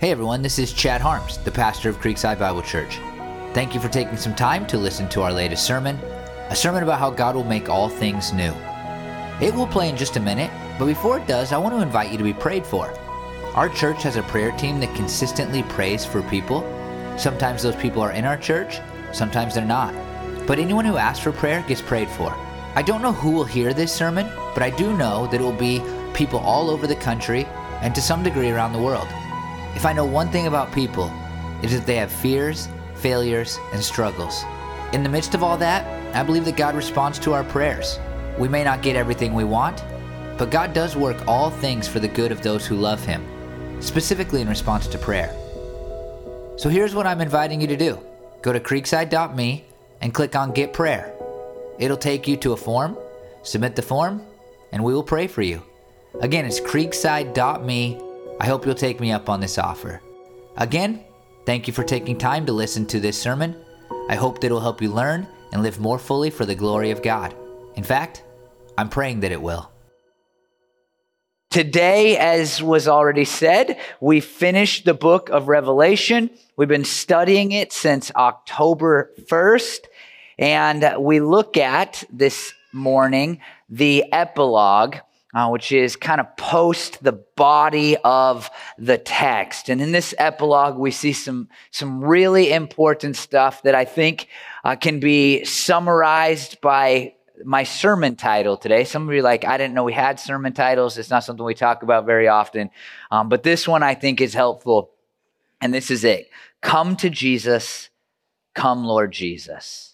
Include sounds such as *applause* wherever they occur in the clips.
Hey everyone, this is Chad Harms, the pastor of Creekside Bible Church. Thank you for taking some time to listen to our latest sermon, a sermon about how God will make all things new. It will play in just a minute, but before it does, I want to invite you to be prayed for. Our church has a prayer team that consistently prays for people. Sometimes those people are in our church, sometimes they're not. But anyone who asks for prayer gets prayed for. I don't know who will hear this sermon, but I do know that it will be people all over the country and to some degree around the world. If I know one thing about people, it is that they have fears, failures, and struggles. In the midst of all that, I believe that God responds to our prayers. We may not get everything we want, but God does work all things for the good of those who love Him, specifically in response to prayer. So here's what I'm inviting you to do go to creekside.me and click on Get Prayer. It'll take you to a form, submit the form, and we will pray for you. Again, it's creekside.me I hope you'll take me up on this offer. Again, thank you for taking time to listen to this sermon. I hope that it will help you learn and live more fully for the glory of God. In fact, I'm praying that it will. Today, as was already said, we finished the book of Revelation. We've been studying it since October 1st, and we look at this morning the epilogue uh, which is kind of post the body of the text. And in this epilogue, we see some, some really important stuff that I think uh, can be summarized by my sermon title today. Some of you like, I didn't know we had sermon titles. It's not something we talk about very often. Um, but this one I think is helpful. And this is it Come to Jesus, come, Lord Jesus.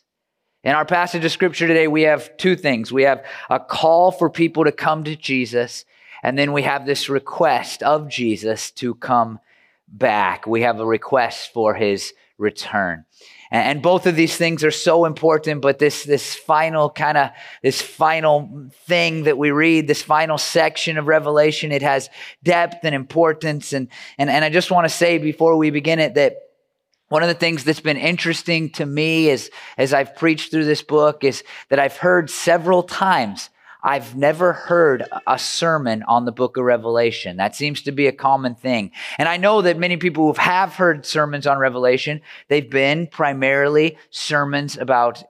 In our passage of scripture today, we have two things. We have a call for people to come to Jesus, and then we have this request of Jesus to come back. We have a request for his return. And both of these things are so important, but this, this final kind of, this final thing that we read, this final section of Revelation, it has depth and importance. And, and, and I just want to say before we begin it that one of the things that's been interesting to me is, as I've preached through this book is that I've heard several times, I've never heard a sermon on the book of Revelation. That seems to be a common thing. And I know that many people who have heard sermons on Revelation, they've been primarily sermons about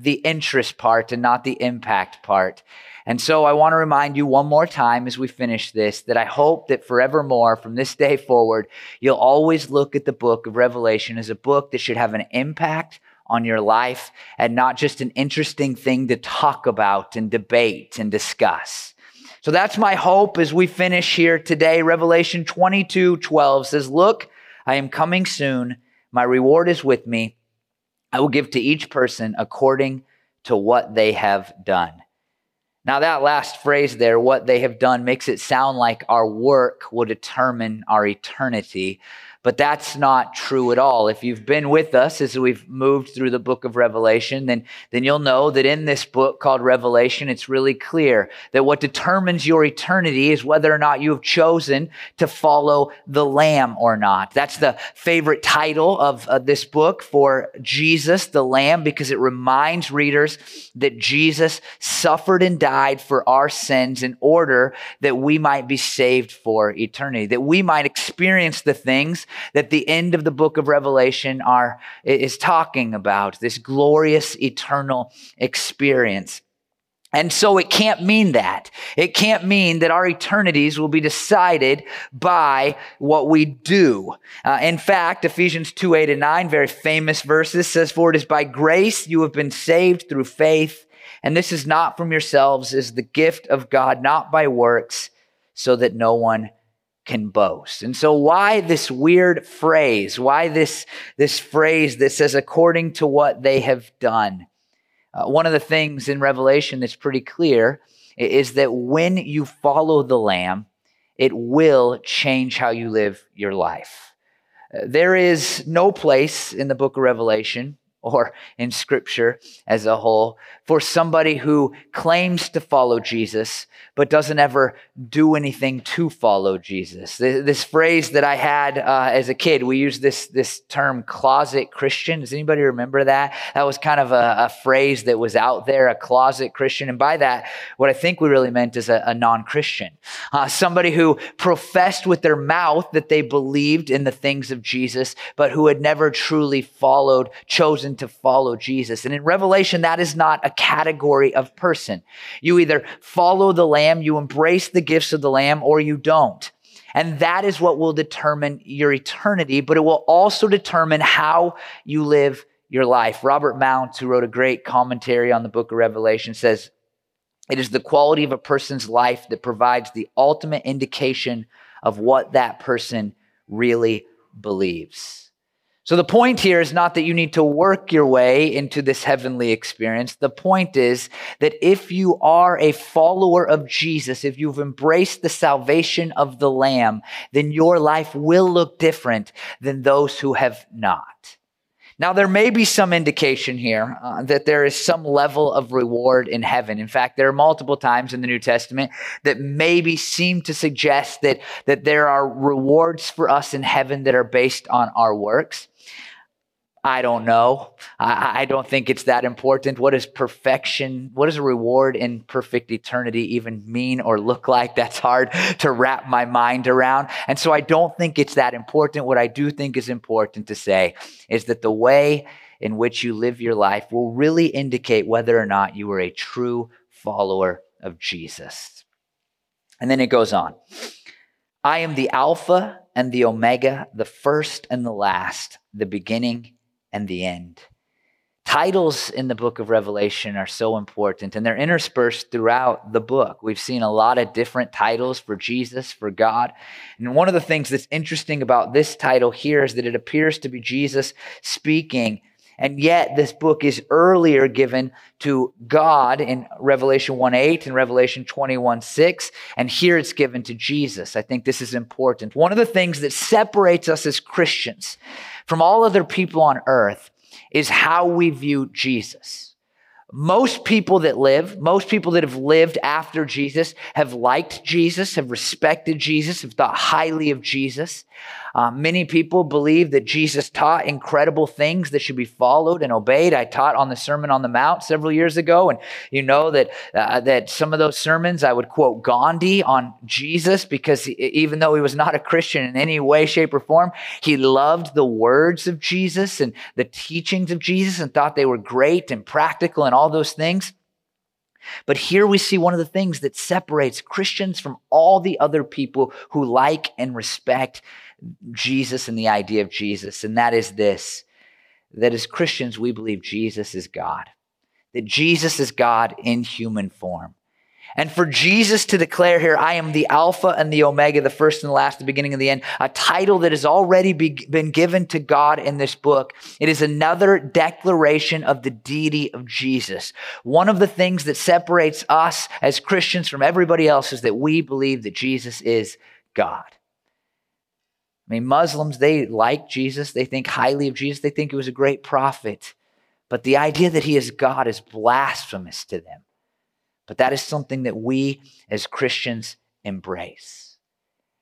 the interest part and not the impact part. And so I want to remind you one more time as we finish this that I hope that forevermore, from this day forward, you'll always look at the book of Revelation as a book that should have an impact on your life and not just an interesting thing to talk about and debate and discuss. So that's my hope as we finish here today. Revelation 22 12 says, Look, I am coming soon. My reward is with me. I will give to each person according to what they have done. Now, that last phrase there, what they have done, makes it sound like our work will determine our eternity. But that's not true at all. If you've been with us as we've moved through the book of Revelation, then, then you'll know that in this book called Revelation, it's really clear that what determines your eternity is whether or not you have chosen to follow the Lamb or not. That's the favorite title of uh, this book for Jesus, the Lamb, because it reminds readers that Jesus suffered and died for our sins in order that we might be saved for eternity, that we might experience the things that the end of the book of Revelation are, is talking about this glorious eternal experience. And so it can't mean that. It can't mean that our eternities will be decided by what we do. Uh, in fact, Ephesians 2 8 and 9, very famous verses, says, For it is by grace you have been saved through faith, and this is not from yourselves, is the gift of God, not by works, so that no one can boast. And so why this weird phrase? Why this, this phrase that says according to what they have done? Uh, one of the things in Revelation that's pretty clear is that when you follow the Lamb, it will change how you live your life. Uh, there is no place in the book of Revelation or in scripture as a whole for somebody who claims to follow Jesus but doesn't ever do anything to follow Jesus. This phrase that I had uh, as a kid, we used this, this term closet Christian. Does anybody remember that? That was kind of a, a phrase that was out there, a closet Christian. And by that, what I think we really meant is a, a non Christian, uh, somebody who professed with their mouth that they believed in the things of Jesus, but who had never truly followed, chosen to follow Jesus. And in Revelation, that is not a category of person. You either follow the Lamb, you embrace the gifts of the Lamb, or you don't. And that is what will determine your eternity, but it will also determine how you live your life. Robert Mounce, who wrote a great commentary on the book of Revelation, says, It is the quality of a person's life that provides the ultimate indication of what that person really believes. So the point here is not that you need to work your way into this heavenly experience. The point is that if you are a follower of Jesus, if you've embraced the salvation of the Lamb, then your life will look different than those who have not. Now, there may be some indication here uh, that there is some level of reward in heaven. In fact, there are multiple times in the New Testament that maybe seem to suggest that, that there are rewards for us in heaven that are based on our works. I don't know. I, I, don't think it's that important. What does perfection, what does a reward in perfect eternity even mean or look like? That's hard to wrap my mind around. And so I don't think it's that important. What I do think is important to say is that the way in which you live your life will really indicate whether or not you are a true follower of Jesus. And then it goes on I am the Alpha and the Omega, the first and the last, the beginning and the end. Titles in the book of Revelation are so important and they're interspersed throughout the book. We've seen a lot of different titles for Jesus, for God. And one of the things that's interesting about this title here is that it appears to be Jesus speaking. And yet, this book is earlier given to God in Revelation 1 8 and Revelation 21 6. And here it's given to Jesus. I think this is important. One of the things that separates us as Christians from all other people on earth is how we view Jesus. Most people that live, most people that have lived after Jesus have liked Jesus, have respected Jesus, have thought highly of Jesus. Uh, many people believe that Jesus taught incredible things that should be followed and obeyed. I taught on the Sermon on the Mount several years ago, and you know that uh, that some of those sermons I would quote Gandhi on Jesus because he, even though he was not a Christian in any way, shape, or form, he loved the words of Jesus and the teachings of Jesus and thought they were great and practical and all those things. But here we see one of the things that separates Christians from all the other people who like and respect Jesus and the idea of Jesus, and that is this that as Christians, we believe Jesus is God, that Jesus is God in human form. And for Jesus to declare here, I am the Alpha and the Omega, the first and the last, the beginning and the end, a title that has already be, been given to God in this book. It is another declaration of the deity of Jesus. One of the things that separates us as Christians from everybody else is that we believe that Jesus is God. I mean, Muslims, they like Jesus. They think highly of Jesus. They think he was a great prophet. But the idea that he is God is blasphemous to them. But that is something that we as Christians embrace.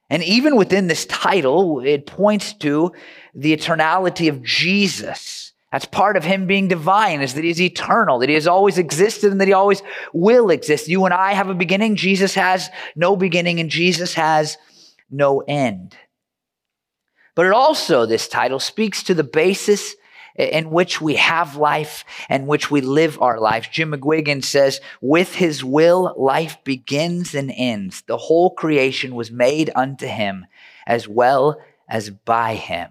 And even within this title, it points to the eternality of Jesus. That's part of him being divine, is that he's eternal, that he has always existed and that he always will exist. You and I have a beginning. Jesus has no beginning and Jesus has no end. But it also, this title speaks to the basis in which we have life and which we live our life. Jim McGuiggan says, with his will, life begins and ends. The whole creation was made unto him as well as by him.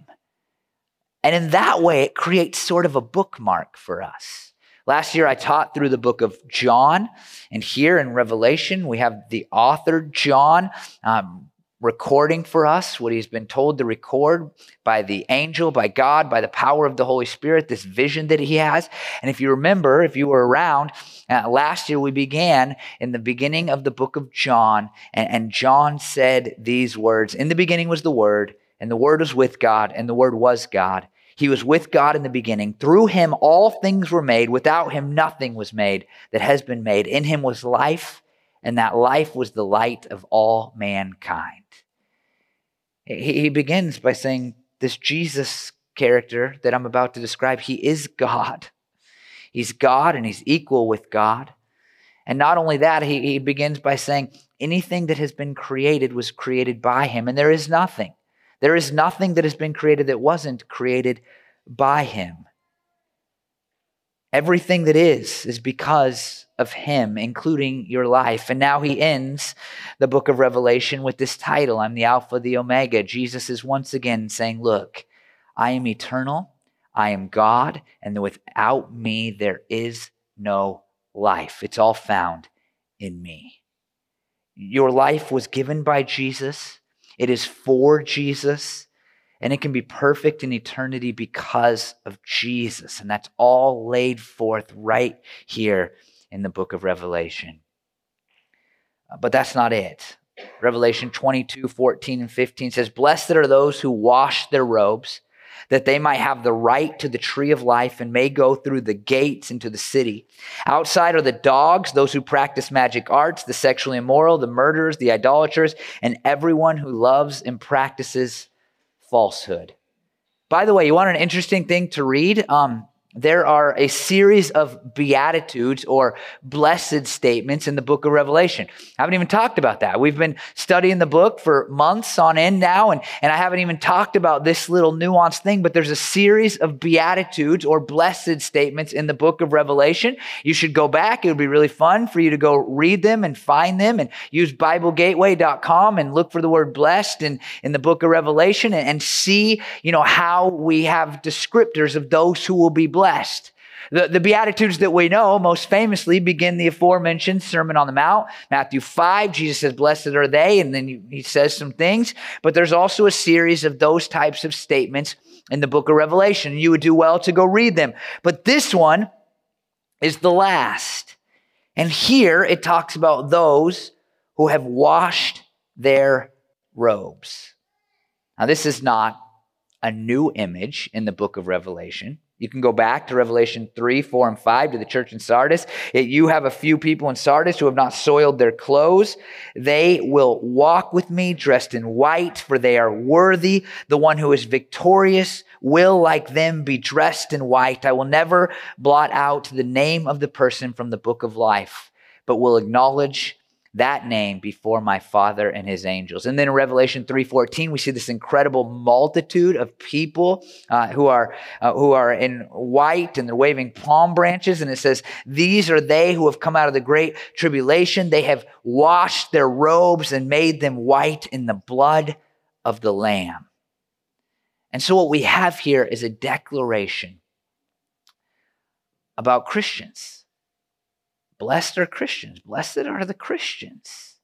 And in that way, it creates sort of a bookmark for us. Last year, I taught through the book of John, and here in Revelation, we have the author John um, recording for us what he's been told to record by the angel, by God, by the power of the Holy Spirit, this vision that he has. And if you remember, if you were around, uh, last year we began in the beginning of the book of John, and, and John said these words In the beginning was the Word, and the Word was with God, and the Word was God. He was with God in the beginning. Through him, all things were made. Without him, nothing was made that has been made. In him was life, and that life was the light of all mankind. He begins by saying, This Jesus character that I'm about to describe, he is God. He's God and he's equal with God. And not only that, he, he begins by saying, Anything that has been created was created by him, and there is nothing there is nothing that has been created that wasn't created by him. Everything that is, is because of him, including your life. And now he ends the book of Revelation with this title I'm the Alpha, the Omega. Jesus is once again saying, Look, I am eternal, I am God, and without me there is no life. It's all found in me. Your life was given by Jesus. It is for Jesus, and it can be perfect in eternity because of Jesus. And that's all laid forth right here in the book of Revelation. Uh, but that's not it. Revelation 22, 14, and 15 says, Blessed are those who wash their robes that they might have the right to the tree of life and may go through the gates into the city. Outside are the dogs, those who practice magic arts, the sexually immoral, the murderers, the idolaters, and everyone who loves and practices falsehood. By the way, you want an interesting thing to read? Um, there are a series of beatitudes or blessed statements in the book of Revelation. I haven't even talked about that. We've been studying the book for months on end now, and, and I haven't even talked about this little nuanced thing, but there's a series of beatitudes or blessed statements in the book of Revelation. You should go back. It would be really fun for you to go read them and find them and use BibleGateway.com and look for the word blessed in, in the book of Revelation and, and see, you know, how we have descriptors of those who will be blessed blessed. The, the Beatitudes that we know most famously begin the aforementioned Sermon on the Mount. Matthew 5, Jesus says, Blessed are they, and then he says some things. But there's also a series of those types of statements in the book of Revelation. You would do well to go read them. But this one is the last. And here it talks about those who have washed their robes. Now, this is not a new image in the book of Revelation. You can go back to Revelation 3, 4, and 5 to the church in Sardis. You have a few people in Sardis who have not soiled their clothes. They will walk with me dressed in white, for they are worthy. The one who is victorious will, like them, be dressed in white. I will never blot out the name of the person from the book of life, but will acknowledge that name before my father and his angels. And then in revelation 3.14 we see this incredible multitude of people uh, who are uh, who are in white and they're waving palm branches. And it says these are they who have come out of the great tribulation. They have washed their robes and made them white in the blood of the lamb. And so what we have here is a declaration about christians Blessed are Christians. Blessed are the Christians.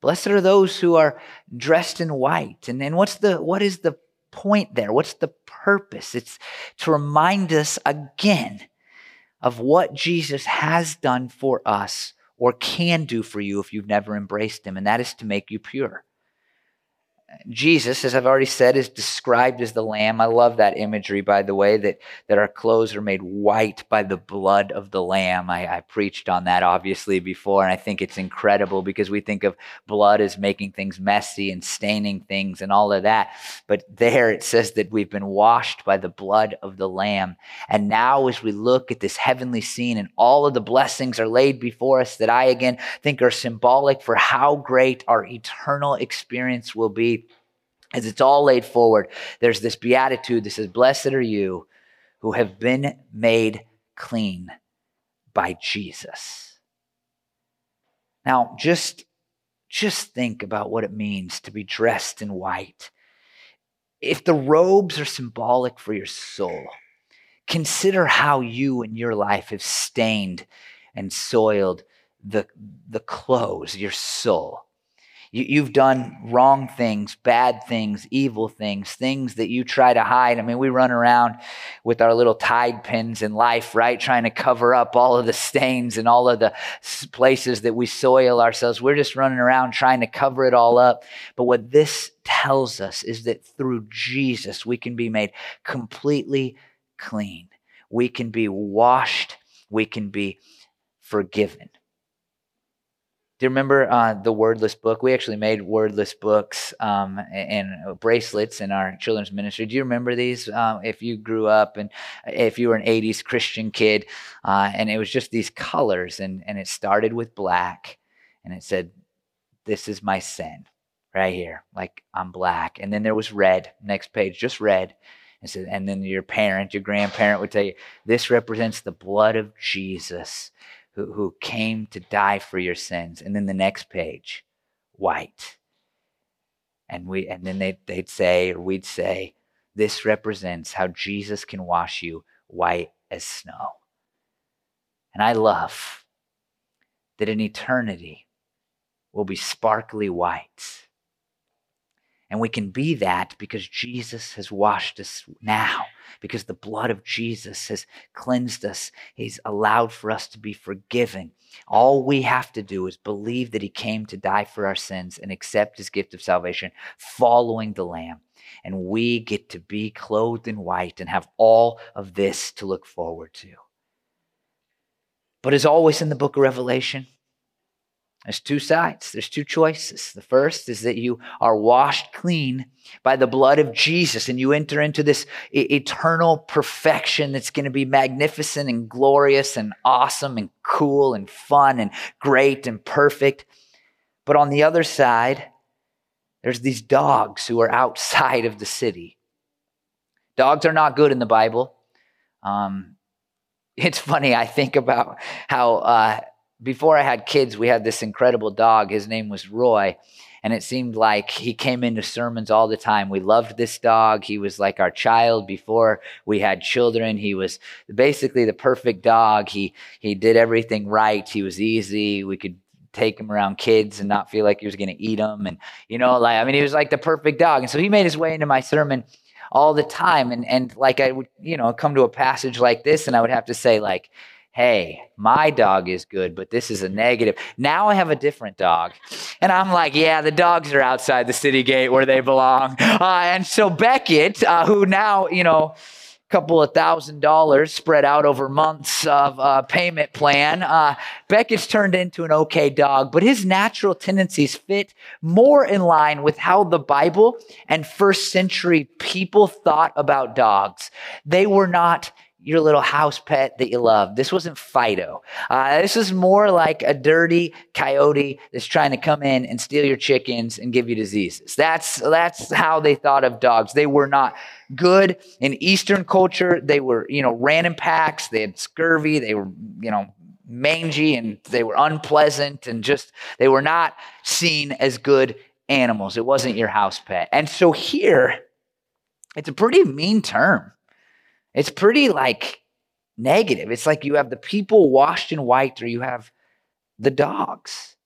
Blessed are those who are dressed in white. And then what's the what is the point there? What's the purpose? It's to remind us again of what Jesus has done for us or can do for you if you've never embraced him, and that is to make you pure. Jesus, as I've already said, is described as the lamb. I love that imagery, by the way, that, that our clothes are made white by the blood of the lamb. I, I preached on that obviously before, and I think it's incredible because we think of blood as making things messy and staining things and all of that. But there it says that we've been washed by the blood of the lamb. And now, as we look at this heavenly scene and all of the blessings are laid before us that I again think are symbolic for how great our eternal experience will be as it's all laid forward, there's this beatitude that says, Blessed are you who have been made clean by Jesus. Now, just, just think about what it means to be dressed in white. If the robes are symbolic for your soul, consider how you in your life have stained and soiled the, the clothes, your soul. You, have done wrong things, bad things, evil things, things that you try to hide. I mean, we run around with our little Tide pins in life, right? Trying to cover up all of the stains and all of the places that we soil ourselves. We're just running around trying to cover it all up. But what this tells us is that through Jesus, we can be made completely clean. We can be washed. We can be forgiven. Do you remember uh, the wordless book? We actually made wordless books um, and, bracelets in our children's ministry. Do you remember these? Um, if you grew up and if you were an 80s Christian kid, uh, and it was just these colors, and, and it started with black, and it said, This is my sin, right here. Like I'm black. And then there was red, next page, just red. And, said, and then your parent, your grandparent would tell you, This represents the blood of Jesus who, who came to die for your sins. And then the next page, white. And we and then they, they'd say, or we'd say, this represents how Jesus can wash you white as snow. And I love that in eternity will be sparkly white and we can be that because Jesus has washed us now, because the blood of Jesus has cleansed us. He's allowed for us to be forgiven. All we have to do is believe that He came to die for our sins and accept His gift of salvation, following the Lamb. And we get to be clothed in white and have all of this to look forward to. But as always in the book of Revelation, there's two sides, there's two choices. The first is that you are washed clean by the blood of Jesus and you enter into this eternal perfection that's going to be magnificent and glorious and awesome and cool and fun and great and perfect. But on the other side, there's these dogs who are outside of the city. Dogs are not good in the Bible. Um, *laughs* it's funny, I think about how. Uh, before I had kids, we had this incredible dog. His name was Roy. And it seemed like he came into sermons all the time. We loved this dog. He was like our child before we had children. He was basically the perfect dog. He he did everything right. He was easy. We could take him around kids and not feel like he was going to eat them. And you know, like I mean, he was like the perfect dog. And so he made his way into my sermon all the time. And and like I would, you know, come to a passage like this, and I would have to say like hey, my dog is good, but this is a negative. Now I have a different dog. And I'm like, yeah, the dogs are outside the city gate where they belong. Uh, and so Beckett, uh, who now, you know, a couple of thousand dollars spread out over months of uh, payment plan. Uh, Beckett's turned into an okay dog, but his natural tendencies fit more in line with how the Bible and first century people thought about dogs. They were not your little house pet that you love. This wasn't Fido. Uh, this is more like a dirty coyote that's trying to come in and steal your chickens and give you diseases. That's that's how they thought of dogs. They were not good in Eastern culture. They were, you know, ran in packs. They had scurvy. They were, you know, mangy and they were unpleasant and just they were not seen as good animals. It wasn't your house pet. And so here, it's a pretty mean term it's pretty like negative. It's like you have the people washed in white or you have the dogs.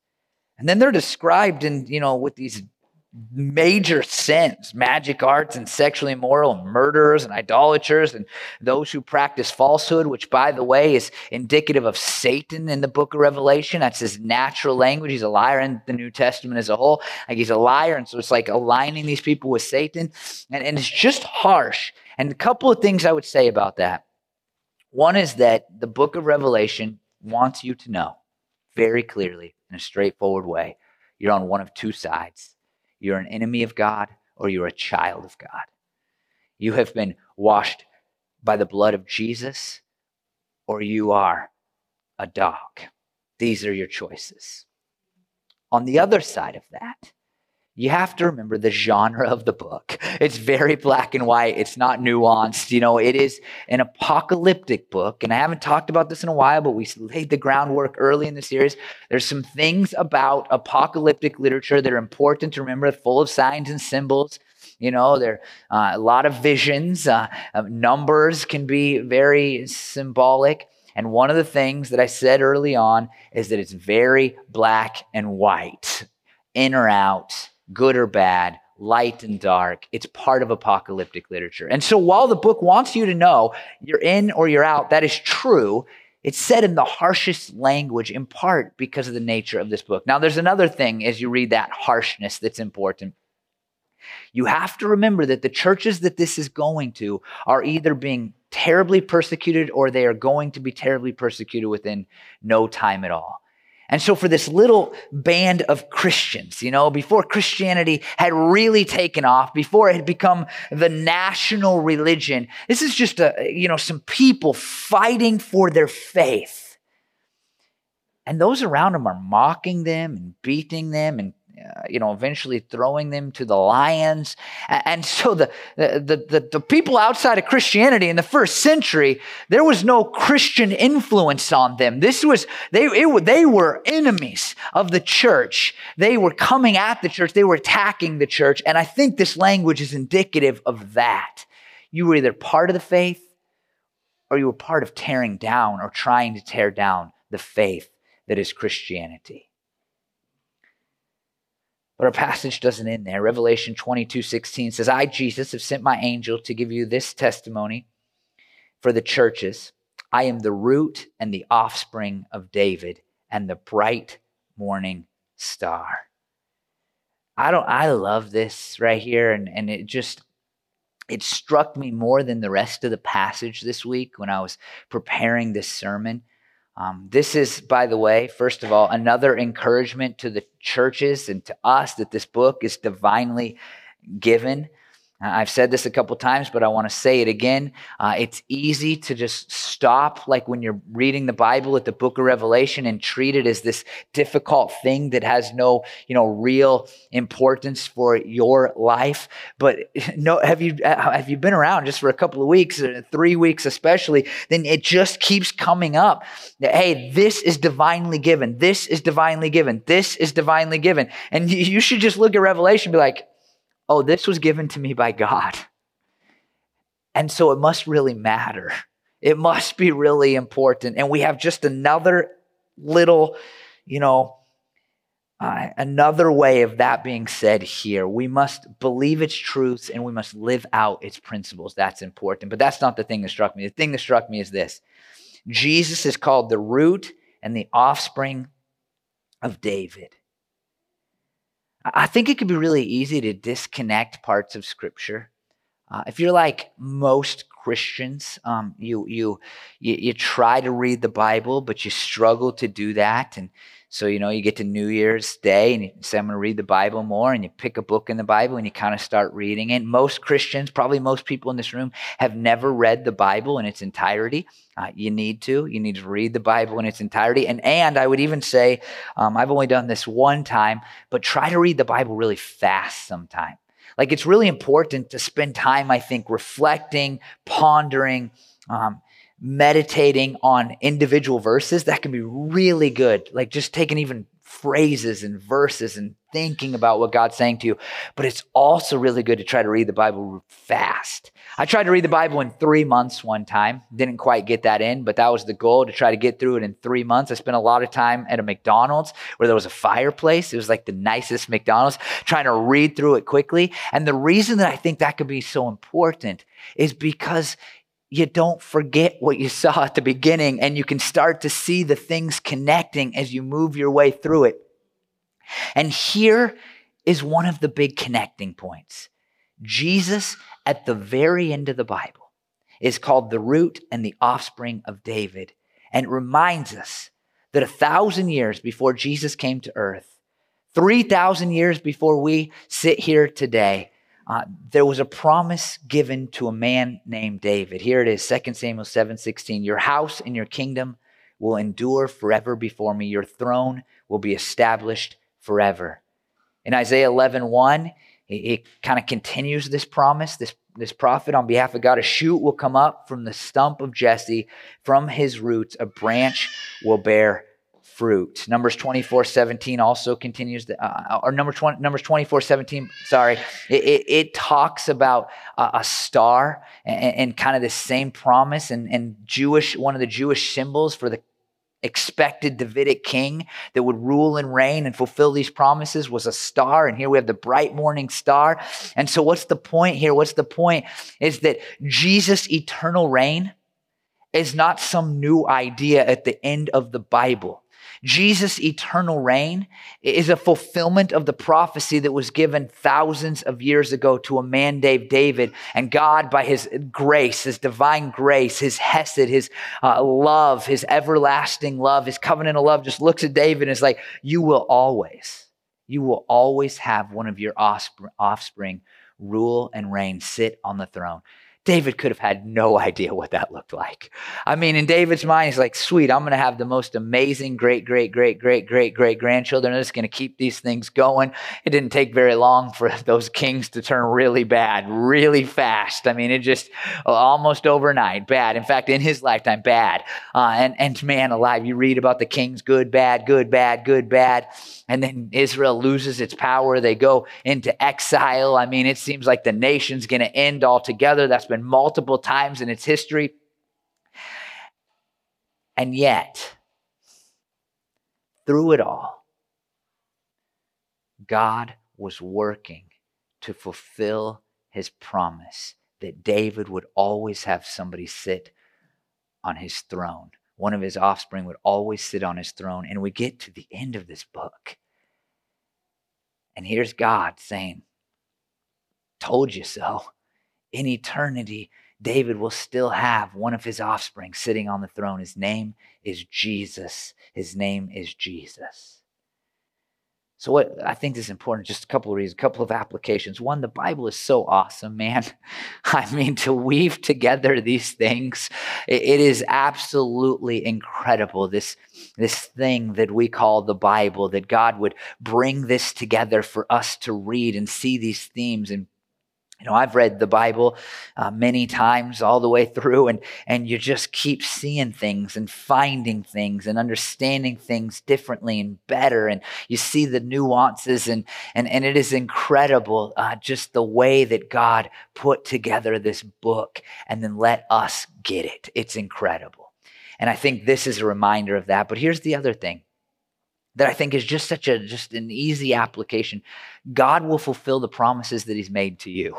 And then they're described in, you know, with these major sins magic arts and sexually immoral and murderers and idolaters and those who practice falsehood which by the way is indicative of satan in the book of revelation. That's his natural language. He's a liar in the new testament as a whole. Like he's a liar. And so it's like aligning these people with satan. And, and it's just harsh and a couple of things I would say about that. One is that the book of Revelation wants you to know very clearly in a straightforward way you're on one of two sides. You're an enemy of God or you're a child of God. You have been washed by the blood of Jesus or you are a dog. These are your choices. On the other side of that, you have to remember the genre of the book. It's very black and white. It's not nuanced. You know, it is an apocalyptic book. And I haven't talked about this in a while, but we laid the groundwork early in the series. There's some things about apocalyptic literature that are important to remember, full of signs and symbols. You know, there are uh, a lot of visions. Uh, numbers can be very symbolic. And one of the things that I said early on is that it's very black and white in or out, good or bad, light and dark. It's part of apocalyptic literature. And so while the book wants you to know you're in or you're out, that is true. It's said in the harshest language, in part because of the nature of this book. Now, there's another thing as you read that harshness that's important. You have to remember that the churches that this is going to are either being terribly persecuted or they are going to be terribly persecuted within no time at all. And so, for this little band of Christians, you know, before Christianity had really taken off, before it had become the national religion, this is just a, you know, some people fighting for their faith. And those around them are mocking them and beating them and uh, you know, eventually throwing them to the lions. And so the, the, the, the, people outside of Christianity in the first century, there was no Christian influence on them. This was, they, it, they were enemies of the church. They were coming at the church. They were attacking the church. And I think this language is indicative of that. You were either part of the faith or you were part of tearing down or trying to tear down the faith that is Christianity. But our passage doesn't end there. Revelation 22 16 says, I, Jesus, have sent my angel to give you this testimony for the churches. I am the root and the offspring of David and the bright morning star. I don't I love this right here and, and it just it struck me more than the rest of the passage this week when I was preparing this sermon. Um, this is, by the way, first of all, another encouragement to the churches and to us that this book is divinely given. I've said this a couple times, but I want to say it again. Uh, it's easy to just stop, like when you're reading the Bible at the book of Revelation, and treat it as this difficult thing that has no, you know, real importance for your life. But *laughs* no, have you have you been around just for a couple of weeks, three weeks especially? Then it just keeps coming up. Hey, this is divinely given. This is divinely given. This is divinely given, and *laughs* you should just look at Revelation, and be like oh, this was given to me by God. And so it must really matter. It must be really important. And we have just another little, you know, uh, another way of that being said here. We must believe its truths and we must live out its principles. That's important. But that's not the thing that struck me. The thing that struck me is this Jesus is called the root and the offspring of David. I think it can be really easy to disconnect parts of Scripture. Uh, if you're like most Christians, um, you, you you you try to read the Bible, but you struggle to do that, and so, you know, you get to New Year's Day and you say, I'm going to read the Bible more, and you pick a book in the Bible and you kind of start reading it. Most Christians, probably most people in this room, have never read the Bible in its entirety. Uh, you need to. You need to read the Bible in its entirety. And, and I would even say, um, I've only done this one time, but try to read the Bible really fast sometime. Like it's really important to spend time, I think, reflecting, pondering, um, meditating on individual verses, that can be really good. Like just taking even phrases and verses and thinking about what God's saying to you. But it's also really good to try to read the Bible fast. I tried to read the Bible in three months one time. Didn't quite get that in, but that was the goal to try to get through it in three months. I spent a lot of time at a McDonald's where there was a fireplace. It was like the nicest McDonald's, trying to read through it quickly. And the reason that I think that could be so important is because you don't forget what you saw at the beginning and you can start to see the things connecting as you move your way through it. And here is one of the big connecting points. Jesus, at the very end of the Bible, is called the root and the offspring of David. And it reminds us that a thousand years before Jesus came to earth, 3,000 years before we sit here today, uh, there was a promise given to a man named David. Here it is, 2 Samuel 7 16. Your house and your kingdom will endure forever before me. Your throne will be established forever. In Isaiah 11 1, it, kind of continues this promise. This, this prophet, on behalf of God, a shoot will come up from the stump of Jesse. From his roots, a branch will bear fruit. Numbers 24, 17 also continues, the, uh, or number 20, Numbers 24, 17, sorry, it, it, it talks about a, star and, and, kind of the same promise and, and Jewish, one of the Jewish symbols for the expected Davidic king that would rule and reign and fulfill these promises was a star. And here we have the bright morning star. And so, what's the point here? What's the point is that Jesus' eternal reign is not some new idea at the end of the Bible. Jesus' eternal reign is a fulfillment of the prophecy that was given thousands of years ago to a man named David. And God, by his grace, his divine grace, his hesed, his uh, love, his everlasting love, his covenant of love, just looks at David and is like, You will always, you will always have one of your offspring rule and reign, sit on the throne. David could have had no idea what that looked like. I mean, in David's mind, he's like, sweet, I'm going to have the most amazing great, great, great, great, great, great grandchildren. I'm just going to keep these things going. It didn't take very long for *laughs* those kings to turn really bad, really fast. I mean, it just uh, almost overnight, bad. In fact, in his lifetime, bad. Uh, and, and man alive, you read about the kings, good, bad, good, bad, good, bad. And then Israel loses its power. They go into exile. I mean, it seems like the nation's going to end altogether. That's been multiple times in its history. And yet, through it all, God was working to fulfill his promise that David would always have somebody sit on his throne. One of his offspring would always sit on his throne. And we get to the end of this book. And here's God saying, Told you so in eternity, David will still have one of his offspring sitting on the throne. His name is Jesus. His name is Jesus. So, what I think is important, just a couple of reasons, a couple of applications. One, the Bible is so awesome, man. *laughs* I mean, to weave together these things, it, is absolutely incredible. This, this thing that we call the Bible, that God would bring this together for us to read and see these themes and you know, I've read the Bible uh, many times all the way through, and, and you just keep seeing things and finding things and understanding things differently and better. And you see the nuances, and, and, and it is incredible uh, just the way that God put together this book and then let us get it. It's incredible. And I think this is a reminder of that. But here's the other thing that I think is just such a just an easy application. God will fulfill the promises that he's made to you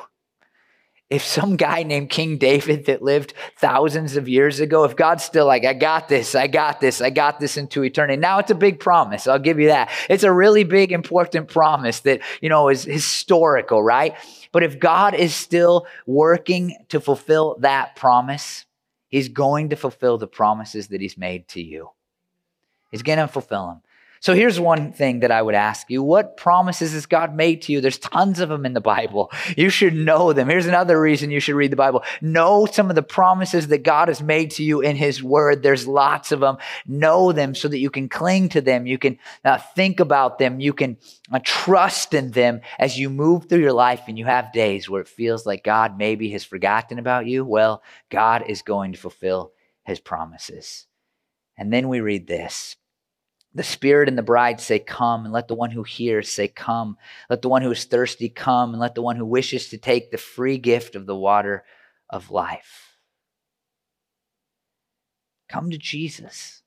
if some guy named King David that lived thousands of years ago, if God's still like, I got this, I got this, I got this into eternity. Now it's a big promise. I'll give you that. It's a really big, important promise that, you know, is historical, right? But if God is still working to fulfill that promise, he's going to fulfill the promises that he's made to you. He's going to fulfill them. So here's one thing that I would ask you. What promises has God made to you? There's tons of them in the Bible. You should know them. Here's another reason you should read the Bible. Know some of the promises that God has made to you in his word. There's lots of them. Know them so that you can cling to them. You can uh, think about them. You can uh, trust in them as you move through your life and you have days where it feels like God maybe has forgotten about you. Well, God is going to fulfill his promises. And then we read this the Spirit and the bride say, Come, and let the one who hears say, Come. Let the one who is thirsty come, and let the one who wishes to take the free gift of the water of life. Come to Jesus.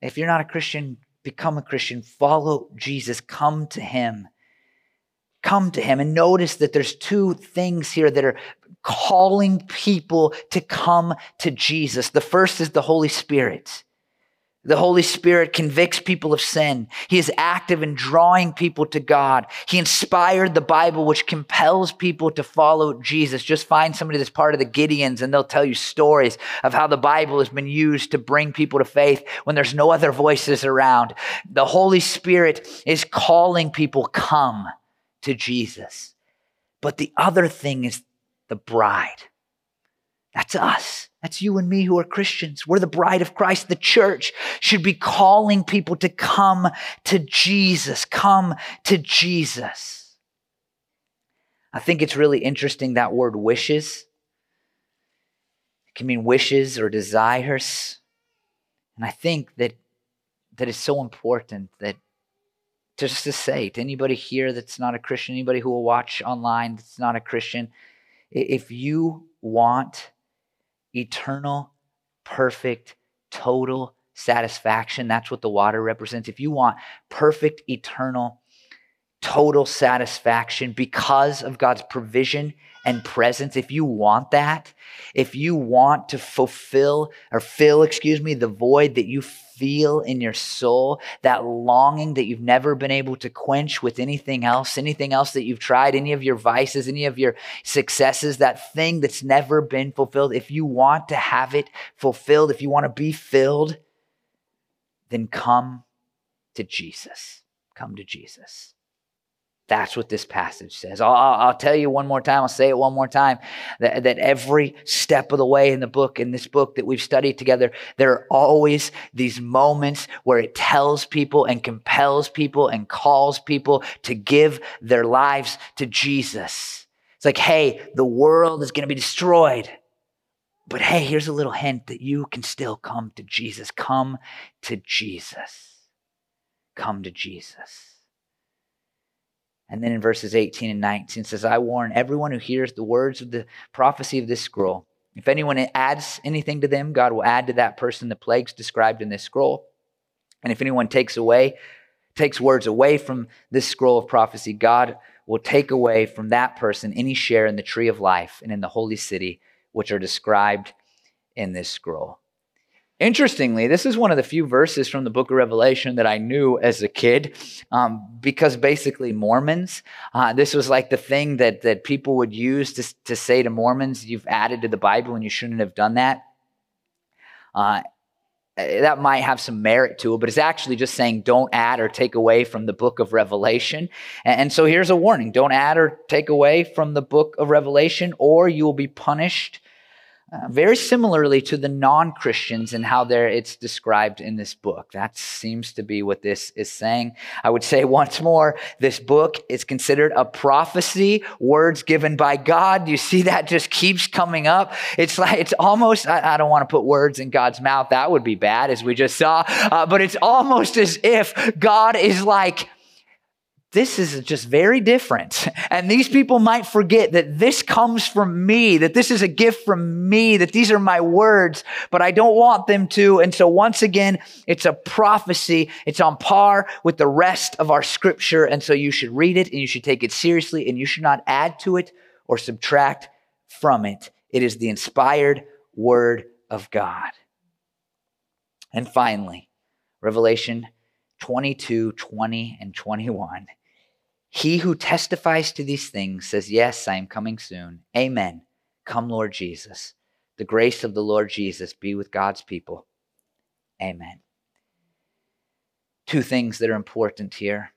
If you're not a Christian, become a Christian. Follow Jesus. Come to Him. Come to Him. And notice that there's two things here that are calling people to come to Jesus. The first is the Holy Spirit. The Holy Spirit convicts people of sin. He is active in drawing people to God. He inspired the Bible, which compels people to follow Jesus. Just find somebody that's part of the Gideons and they'll tell you stories of how the Bible has been used to bring people to faith when there's no other voices around. The Holy Spirit is calling people, come to Jesus. But the other thing is the bride. That's us. That's you and me who are Christians. We're the bride of Christ. The church should be calling people to come to Jesus. Come to Jesus. I think it's really interesting that word wishes. It can mean wishes or desires. And I think that that is so important that just to say to anybody here that's not a Christian, anybody who will watch online that's not a Christian, if you want eternal, perfect, total satisfaction, that's what the water represents. If you want perfect, eternal, total satisfaction because of God's provision and presence, if you want that, if you want to fulfill or fill, excuse me, the void that you feel in your soul, that longing that you've never been able to quench with anything else, anything else that you've tried, any of your vices, any of your successes, that thing that's never been fulfilled, if you want to have it fulfilled, if you want to be filled, then come to Jesus. Come to Jesus. That's what this passage says. I'll, I'll, tell you one more time, I'll say it one more time that, that every step of the way in the book, in this book that we've studied together, there are always these moments where it tells people and compels people and calls people to give their lives to Jesus. It's like, hey, the world is going to be destroyed. But hey, here's a little hint that you can still come to Jesus. Come to Jesus. Come to Jesus. And then in verses 18 and 19 says, I warn everyone who hears the words of the prophecy of this scroll. If anyone adds anything to them, God will add to that person the plagues described in this scroll. And if anyone takes away, takes words away from this scroll of prophecy, God will take away from that person any share in the tree of life and in the holy city, which are described in this scroll. Interestingly, this is one of the few verses from the book of Revelation that I knew as a kid, um, because basically Mormons, uh, this was like the thing that, that people would use to, to say to Mormons, you've added to the Bible and you shouldn't have done that. Uh, that might have some merit to it, but it's actually just saying don't add or take away from the book of Revelation. And so here's a warning don't add or take away from the book of Revelation, or you will be punished uh, very similarly to the non Christians and how it's described in this book. That seems to be what this is saying. I would say once more, this book is considered a prophecy, words given by God. You see that just keeps coming up. It's like, it's almost, I, I don't want to put words in God's mouth. That would be bad, as we just saw. Uh, but it's almost as if God is like, this is just very different. And these people might forget that this comes from me, that this is a gift from me, that these are my words, but I don't want them to. And so once again, it's a prophecy. It's on par with the rest of our scripture. And so you should read it and you should take it seriously and you should not add to it or subtract from it. It is the inspired word of God. And finally, Revelation 22, 20, and 21. He who testifies to these things says, Yes, I am coming soon. Amen. Come, Lord Jesus. The grace of the Lord Jesus be with God's people. Amen. Two things that are important here.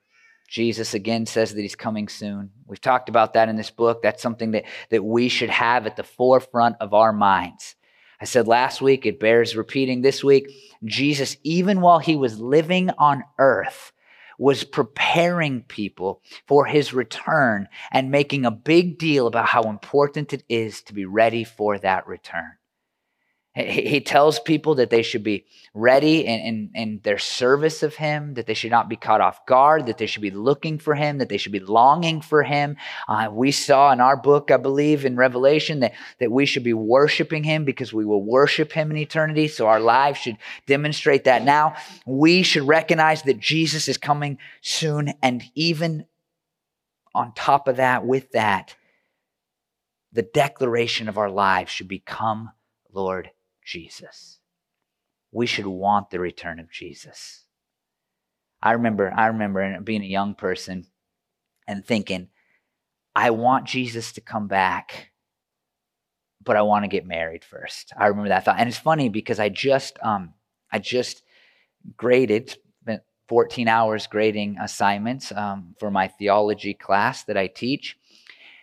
Jesus again says that he's coming soon. We've talked about that in this book. That's something that, that we should have at the forefront of our minds. I said last week, it bears repeating this week. Jesus, even while he was living on earth, was preparing people for his return and making a big deal about how important it is to be ready for that return. He tells people that they should be ready in, in, in, their service of Him, that they should not be caught off guard, that they should be looking for Him, that they should be longing for Him. Uh, we saw in our book, I believe, in Revelation, that, that we should be worshiping Him because we will worship Him in eternity. So our lives should demonstrate that now. We should recognize that Jesus is coming soon. And even on top of that, with that, the declaration of our lives should become, Lord Jesus. We should want the return of Jesus. I remember, I remember being a young person and thinking, I want Jesus to come back, but I want to get married first. I remember that thought. And it's funny because I just um I just graded, spent 14 hours grading assignments um, for my theology class that I teach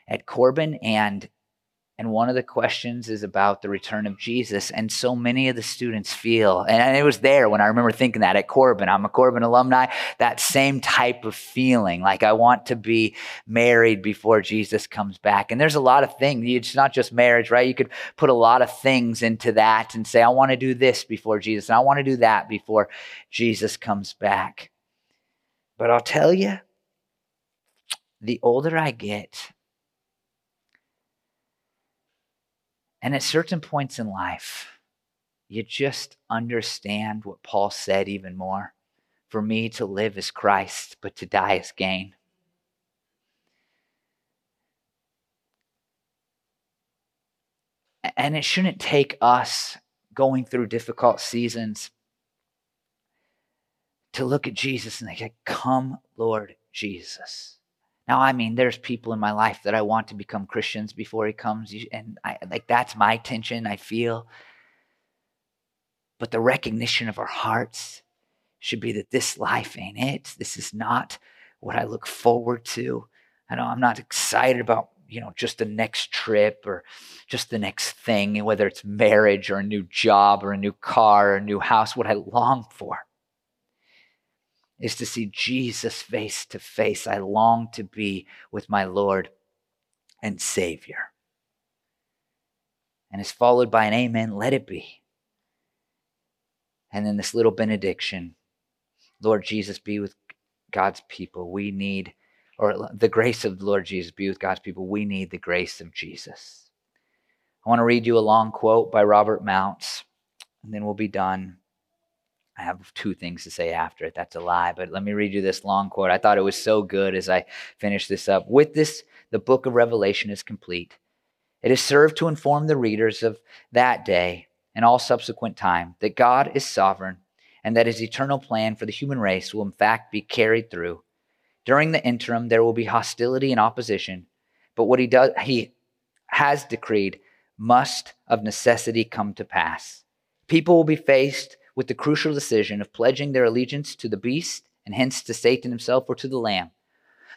at Corban. And and one of the questions is about the return of Jesus. And so many of the students feel, and it was there when I remember thinking that at Corban, I'm a Corban alumni, that same type of feeling like I want to be married before Jesus comes back. And there's a lot of things. It's not just marriage, right? You could put a lot of things into that and say, I want to do this before Jesus, and I want to do that before Jesus comes back. But I'll tell you, the older I get, And at certain points in life, you just understand what Paul said even more. For me to live is Christ, but to die is gain. And it shouldn't take us going through difficult seasons to look at Jesus and say, Come, Lord Jesus. Now, I mean, there's people in my life that I want to become Christians before he comes, and I, like that's my tension. I feel, but the recognition of our hearts should be that this life ain't it. This is not what I look forward to. I know I'm not excited about you know just the next trip or just the next thing, whether it's marriage or a new job or a new car or a new house. What I long for is to see Jesus face to face. I long to be with my Lord and Savior. And it's followed by an amen, let it be. And then this little benediction Lord Jesus, be with God's people. We need, or the grace of the Lord Jesus be with God's people. We need the grace of Jesus. I want to read you a long quote by Robert Mounce, and then we'll be done. I have two things to say after it. That's a lie, but let me read you this long quote. I thought it was so good as I finished this up. With this, the book of Revelation is complete. It has served to inform the readers of that day and all subsequent time that God is sovereign and that his eternal plan for the human race will in fact be carried through. During the interim, there will be hostility and opposition, but what he does, he has decreed must of necessity come to pass. People will be faced with the crucial decision of pledging their allegiance to the beast and hence to Satan himself or to the Lamb.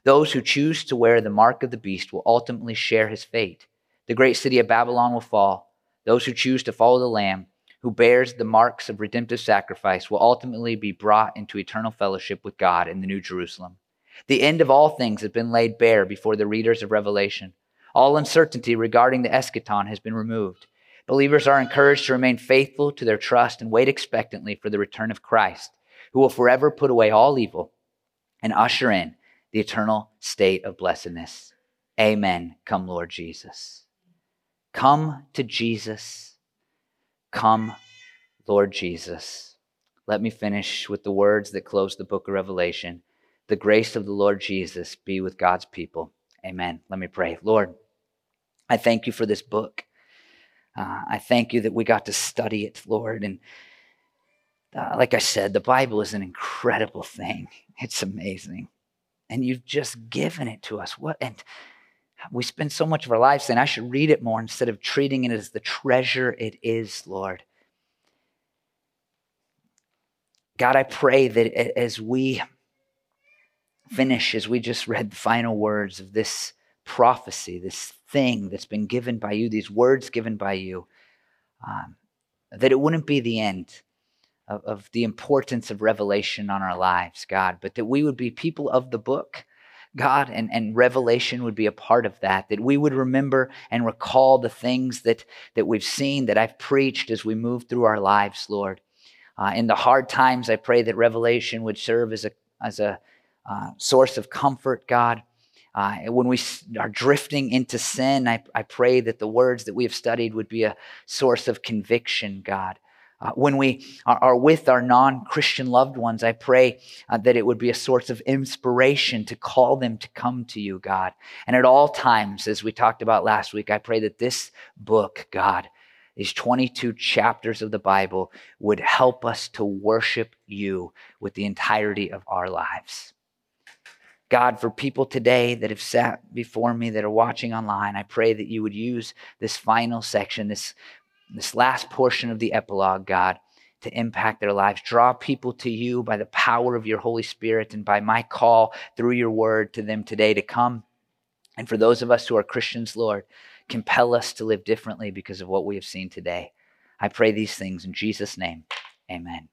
Those who choose to wear the mark of the beast will ultimately share his fate. The great city of Babylon will fall. Those who choose to follow the Lamb, who bears the marks of redemptive sacrifice, will ultimately be brought into eternal fellowship with God in the New Jerusalem. The end of all things has been laid bare before the readers of Revelation. All uncertainty regarding the eschaton has been removed. Believers are encouraged to remain faithful to their trust and wait expectantly for the return of Christ, who will forever put away all evil and usher in the eternal state of blessedness. Amen. Come, Lord Jesus. Come to Jesus. Come, Lord Jesus. Let me finish with the words that close the book of Revelation. The grace of the Lord Jesus be with God's people. Amen. Let me pray. Lord, I thank you for this book. Uh, I thank you that we got to study it, Lord. And uh, like I said, the Bible is an incredible thing. *laughs* It's amazing. And you've just given it to us. What and we spend so much of our lives saying, I should read it more instead of treating it as the treasure it is, Lord. God, I pray that as we finish, as we just read the final words of this prophecy, this thing that's been given by you, these words given by you, um, that it wouldn't be the end of, of the importance of revelation on our lives, God, but that we would be people of the book. God, and, and revelation would be a part of that, that we would remember and recall the things that, that we've seen, that I've preached as we move through our lives, Lord. Uh, in the hard times, I pray that revelation would serve as a, as a uh, source of comfort, God. Uh, when we are drifting into sin, I, I, pray that the words that we have studied would be a source of conviction, God. Uh, when we are, are, with our non Christian loved ones, I pray uh, that it would be a source of inspiration to call them to come to you, God. And at all times, as we talked about last week, I pray that this book, God, these 22 chapters of the Bible, would help us to worship you with the entirety of our lives. God, for people today that have sat before me that are watching online, I pray that you would use this final section, this, this last portion of the epilogue, God, to impact their lives. Draw people to you by the power of your Holy Spirit and by my call through your word to them today to come. And for those of us who are Christians, Lord, compel us to live differently because of what we have seen today. I pray these things in Jesus' name. Amen.